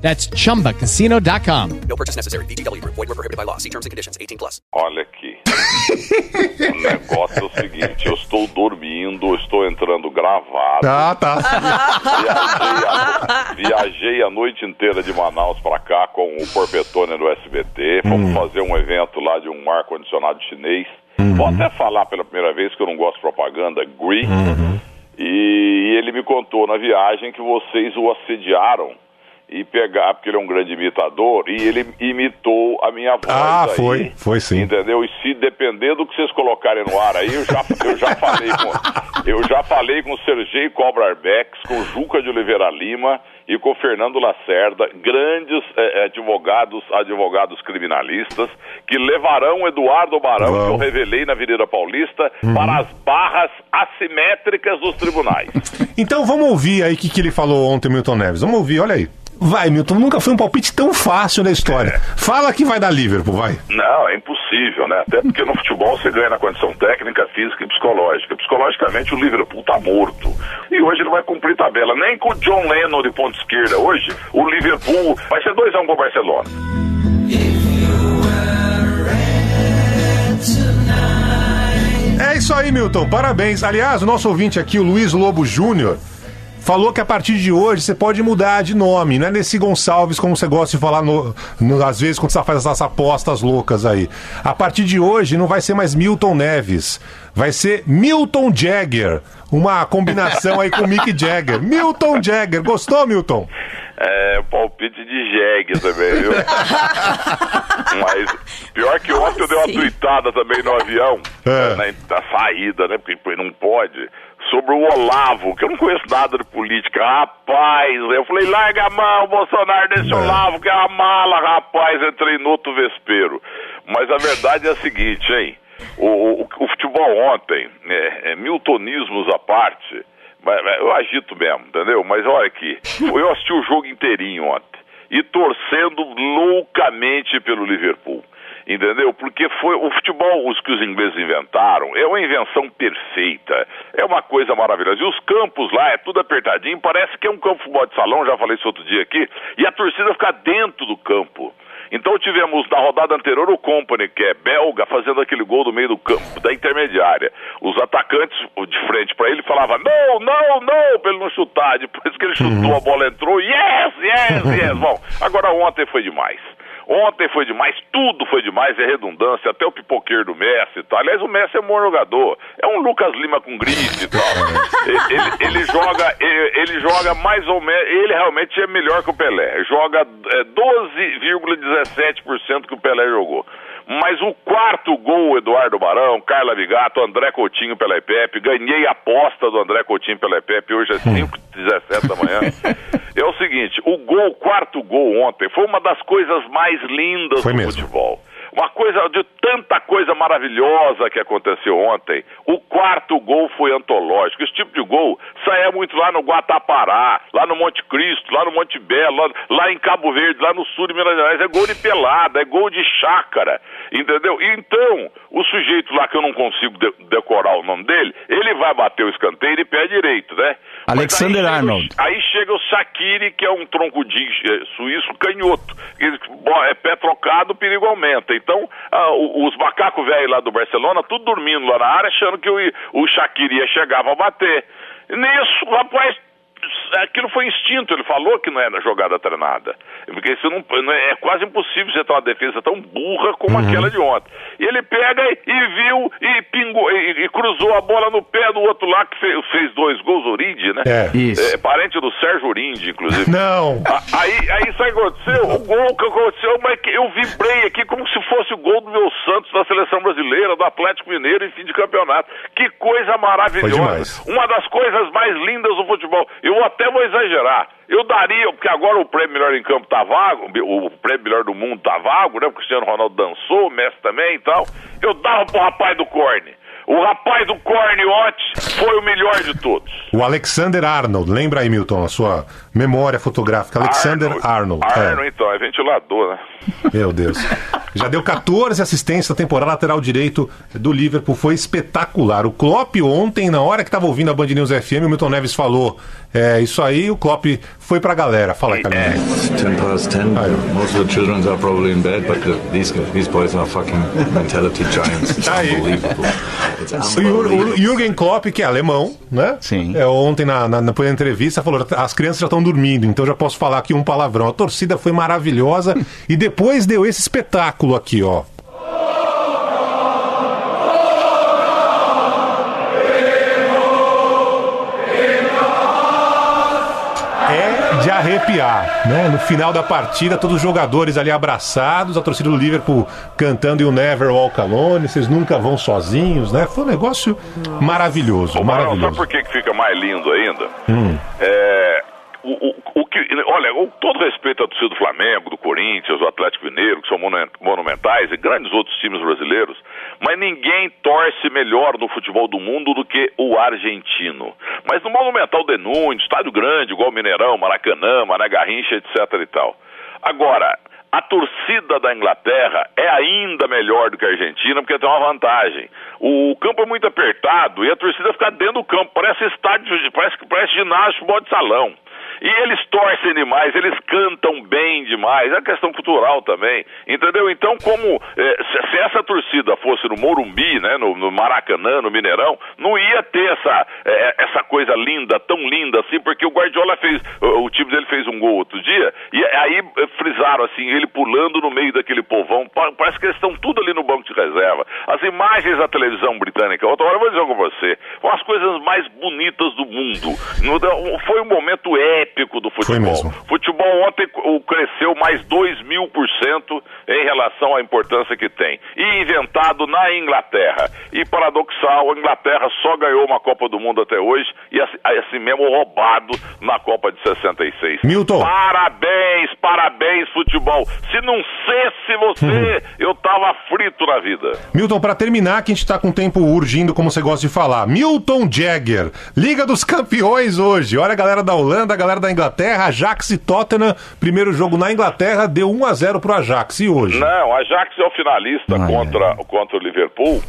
That's chumbacasino.com. No purchase necessary. VGW Group. Void where prohibited by law. See terms and conditions. 18 plus. Olha aqui. o negócio é o seguinte: eu estou dormindo, eu estou entrando gravado. Ah, tá. Viajei a, viajei a noite inteira de Manaus pra cá com o Porpetone do SBT. Fomos fazer um evento lá de um ar-condicionado chinês. Vou até falar pela primeira vez que eu não gosto de propaganda, GRI. E ele me contou na viagem que vocês o assediaram e pegar, porque ele é um grande imitador, e ele imitou a minha voz. Ah, aí, foi, foi sim. Entendeu? E se depender do que vocês colocarem no ar aí, eu já, eu já falei com eu já falei com o Sergei Cobra Arbex, com o Juca de Oliveira Lima e com o Fernando Lacerda, grandes eh, advogados, advogados criminalistas, que levarão Eduardo Barão, que eu revelei na Avenida Paulista, para as barras assimétricas dos tribunais. Então vamos ouvir aí o que, que ele falou ontem, Milton Neves. Vamos ouvir, olha aí. Vai, Milton, nunca foi um palpite tão fácil na história. Fala que vai dar Liverpool, vai. Não, é impossível, né? Até porque no futebol você ganha na condição técnica, física e psicológica. Psicologicamente o Liverpool tá morto. E hoje ele vai cumprir tabela. Nem com o John Lennon de ponta esquerda hoje, o Liverpool vai ser 2x1 pro Barcelona. É isso aí, Milton. Parabéns. Aliás, o nosso ouvinte aqui, o Luiz Lobo Júnior, falou que a partir de hoje você pode mudar de nome. Não é nesse Gonçalves, como você gosta de falar no, no- às vezes quando você faz essas apostas loucas aí. A partir de hoje não vai ser mais Milton Neves. Vai ser Milton Jagger. Uma combinação aí com Mick Jagger. Milton Jagger. Gostou, Milton? É, palpite de jegue também, viu? Mas pior que ontem eu dei uma tuitada também no avião, É. na, na saída, né? Porque não pode. Sobre o Olavo, que eu não conheço nada de política. Rapaz, eu falei, larga a mão, Bolsonaro, desse Olavo, que é uma mala, rapaz. Entrei no outro vespeiro. Mas a verdade é a seguinte, hein? O, o- o futebol ontem, é, é, miltonismos à parte, eu agito mesmo, entendeu? Mas olha aqui, eu assisti o jogo inteirinho ontem e torcendo loucamente pelo Liverpool. Entendeu? Porque foi o futebol, os que os ingleses inventaram, é uma invenção perfeita. É uma coisa maravilhosa. E os campos lá, é tudo apertadinho, parece que é um campo de futebol de salão, já falei isso outro dia aqui, e a torcida fica dentro do campo. Então tivemos na rodada anterior o Company, que é belga, fazendo aquele gol do meio do campo, da intermediária. Os atacantes de frente para ele falavam não, não, não, para ele não chutar. Depois que ele chutou, a bola entrou, yes, yes, yes. Bom, agora ontem foi demais. Ontem foi demais, tudo foi demais, é redundância, até o pipoqueiro do Messi e tal. Aliás, o Messi é um bom jogador. É um Lucas Lima com grife e tal. ele, ele- ele joga, ele, ele joga mais ou menos, ele realmente é melhor que o Pelé. Joga é, 12,17% que o Pelé jogou. Mas o quarto gol, Eduardo Barão, Carla Vigato, André Coutinho pela EPEP, ganhei a aposta do André Coutinho pela EPEP, hoje é 5h17 da manhã. É o seguinte, o gol, o quarto gol ontem, foi uma das coisas mais lindas Foi do mesmo. futebol. Uma coisa de tanta coisa maravilhosa que aconteceu ontem. O quarto gol foi antológico. Esse tipo de gol saía muito lá no Guatapará, lá no Monte Cristo, lá no Monte Belo, lá, lá em Cabo Verde, lá no sul de Minas Gerais. É gol de pelada, é gol de chácara. Entendeu? Então, o sujeito lá que eu não consigo de- decorar o nome dele, ele vai bater o escanteio de pé direito, né? Alexander aí Arnold. Aí chega o Shaqiri, que é um troncudinho eh, suíço canhoto. Ele, bom, É pé trocado, o perigo aumenta. Então, ah, os macacos velhos lá do Barcelona, tudo dormindo lá na área, achando que o, o Shaqiri ia chegar pra bater. Nisso, rapaz, aquilo foi instinto, ele falou que não era jogada treinada. Porque isso não, é, é quase impossível você ter uma defesa tão burra como Uhum. aquela de ontem. E ele pega e, e viu e pingou e, e cruzou a bola no pé do outro lá que fez, fez dois gols, Orinde, né? É. Isso. É, parente do Sérgio Orinde, inclusive. Não. A- Aí, aí sabe o que aconteceu? O gol que aconteceu, mas que eu vibrei aqui como se fosse o gol do meu Santos da seleção brasileira, do Atlético Mineiro em fim de campeonato. Que coisa maravilhosa. Uma das coisas mais lindas do futebol. Eu até vou exagerar. Eu daria, porque agora o prêmio melhor em campo tá vago, o prêmio melhor do mundo tá vago, né? O Cristiano Ronaldo dançou, o Messi também e tal. Eu dava pro rapaz do Corne. O rapaz do Corne ontem foi o melhor de todos. O Alexander Arnold, lembra aí, Milton, a sua memória fotográfica. Alexander Arnold. é. Arnold, então, é ventilador, né? Meu Deus. Já deu 14 assistências na temporada lateral direito do Liverpool. Foi espetacular. O Klopp ontem, na hora que estava ouvindo a Band News FM, o Milton Neves falou: É isso aí, o Klopp foi pra galera. Fala aí, Carlinhos. It's 10 past 10. Most of the children are probably in bed, but the, these these boys are fucking mentality giants. It's Aí. unbelievable. Jürgen Klopp, que é alemão, né? Sim. É, ontem, na, na, na primeira entrevista, falou: as crianças já estão dormindo, então já posso falar aqui um palavrão. A torcida foi maravilhosa e depois deu esse espetáculo aqui, ó. Arrepiar, né? No final da partida, todos os jogadores ali abraçados, a torcida do Liverpool cantando You Never Walk Alone, vocês nunca vão sozinhos, né? Foi um negócio maravilhoso, Ô, maravilhoso. sabe por que, que fica mais lindo ainda? Hum. É, o, o, o que, olha, com todo respeito à torcida do Flamengo, do Corinthians, do Atlético Mineiro, que são monu- monumentais, e grandes outros times brasileiros, mas ninguém torce melhor no futebol do mundo do que o argentino. Mas no Monumental de Nunes, estádio grande, igual Mineirão, Maracanã, Mané Garrincha, etc e tal. Agora, a torcida da Inglaterra é ainda melhor do que a Argentina, porque tem uma vantagem. O campo é muito apertado e a torcida fica dentro do campo, parece estádio, parece, parece ginásio, futebol de salão. E eles torcem demais, eles cantam bem demais, é questão cultural também, entendeu? Então, como eh, se, essa torcida fosse no Morumbi, né, no, no Maracanã, no Mineirão, não ia ter essa, eh, essa coisa linda, tão linda assim, porque o Guardiola fez, o, o time dele fez um gol outro dia, e aí eh, frisaram assim, ele pulando no meio daquele povão, pa- parece que eles estão tudo ali no banco de reserva. As imagens da televisão britânica, outra hora eu vou dizer com você, foram as coisas mais bonitas do mundo. Foi um momento épico do Foi futebol. mesmo. Futebol ontem o- cresceu mais 2 mil por cento em relação à importância que tem. E inventado na Inglaterra. E paradoxal, a Inglaterra só ganhou uma Copa do Mundo até hoje e assim, assim mesmo roubado na Copa de 66. Milton. Parabéns, parabéns, futebol. Se não cesse você, eu tava frito na vida. Milton, pra terminar, que a gente tá com o tempo urgindo, como você gosta de falar. Milton Jagger, Liga dos Campeões hoje. Olha a galera da Holanda, a galera da Inglaterra, Ajax e Tottenham. Primeiro jogo na Inglaterra deu 1 a 0 pro Ajax. E hoje? Não, o Ajax é o finalista Ah, contra, contra o Liverpool.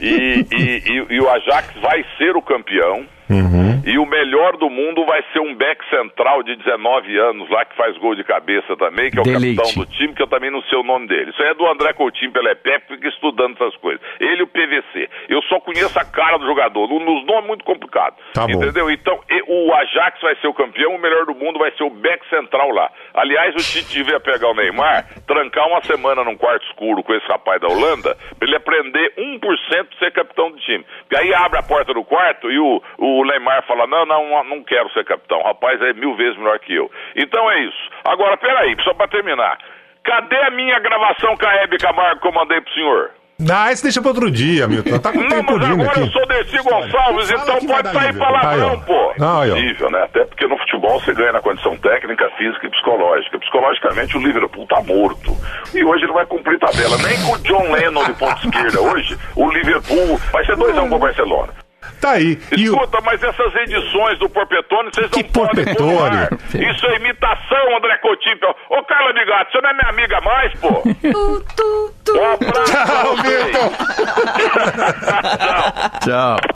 E, e- e- e o Ajax vai ser o campeão. Uhum. E o melhor do mundo vai ser um back central de 19 anos lá que faz gol de cabeça também, que é o Delite. capitão do time, que eu também não sei o nome dele. Isso aí é do André Coutinho Pelepé, que fica estudando essas coisas. Ele e o PVC. Eu só conheço a cara do jogador. Dos nomes muito complicado. Tá bom. Entendeu? Então, e- o Ajax vai ser o campeão, o melhor do mundo vai ser o back central lá. Aliás, o Tite devia pegar o Neymar, trancar uma semana num quarto escuro com esse rapaz da Holanda, pra ele aprender 1% de ser capitão do time. Porque aí abre a porta do quarto e o, o Neymar fala: Não, não, não quero ser capitão. O rapaz é mil vezes melhor que eu. Então é isso. Agora, peraí, só pra terminar. Cadê a minha gravação com a Hebe Camargo que eu mandei pro senhor? Ah, esse deixa pra outro dia, Milton. Tá com o Não, tempo mas agora aqui. eu sou Dercy Gonçalves, Fala então pode sair nível. palavrão, Aí, pô. Não, aí. Possível, né? Até porque no futebol você ganha na condição técnica, física e psicológica. Psicologicamente o Liverpool tá morto. E hoje ele vai cumprir tabela. Nem com o John Lennon de ponta esquerda hoje, o Liverpool vai ser 2x1 pro Barcelona. Tá aí. E o... Escuta, mas essas edições do Porpetone, vocês não Que podem Porpetone? ar. Isso é imitação, André Coutinho. Ô, Carla Bigato, você não é minha amiga mais, pô? Um abraço pra Tchau. Milton. Tchau.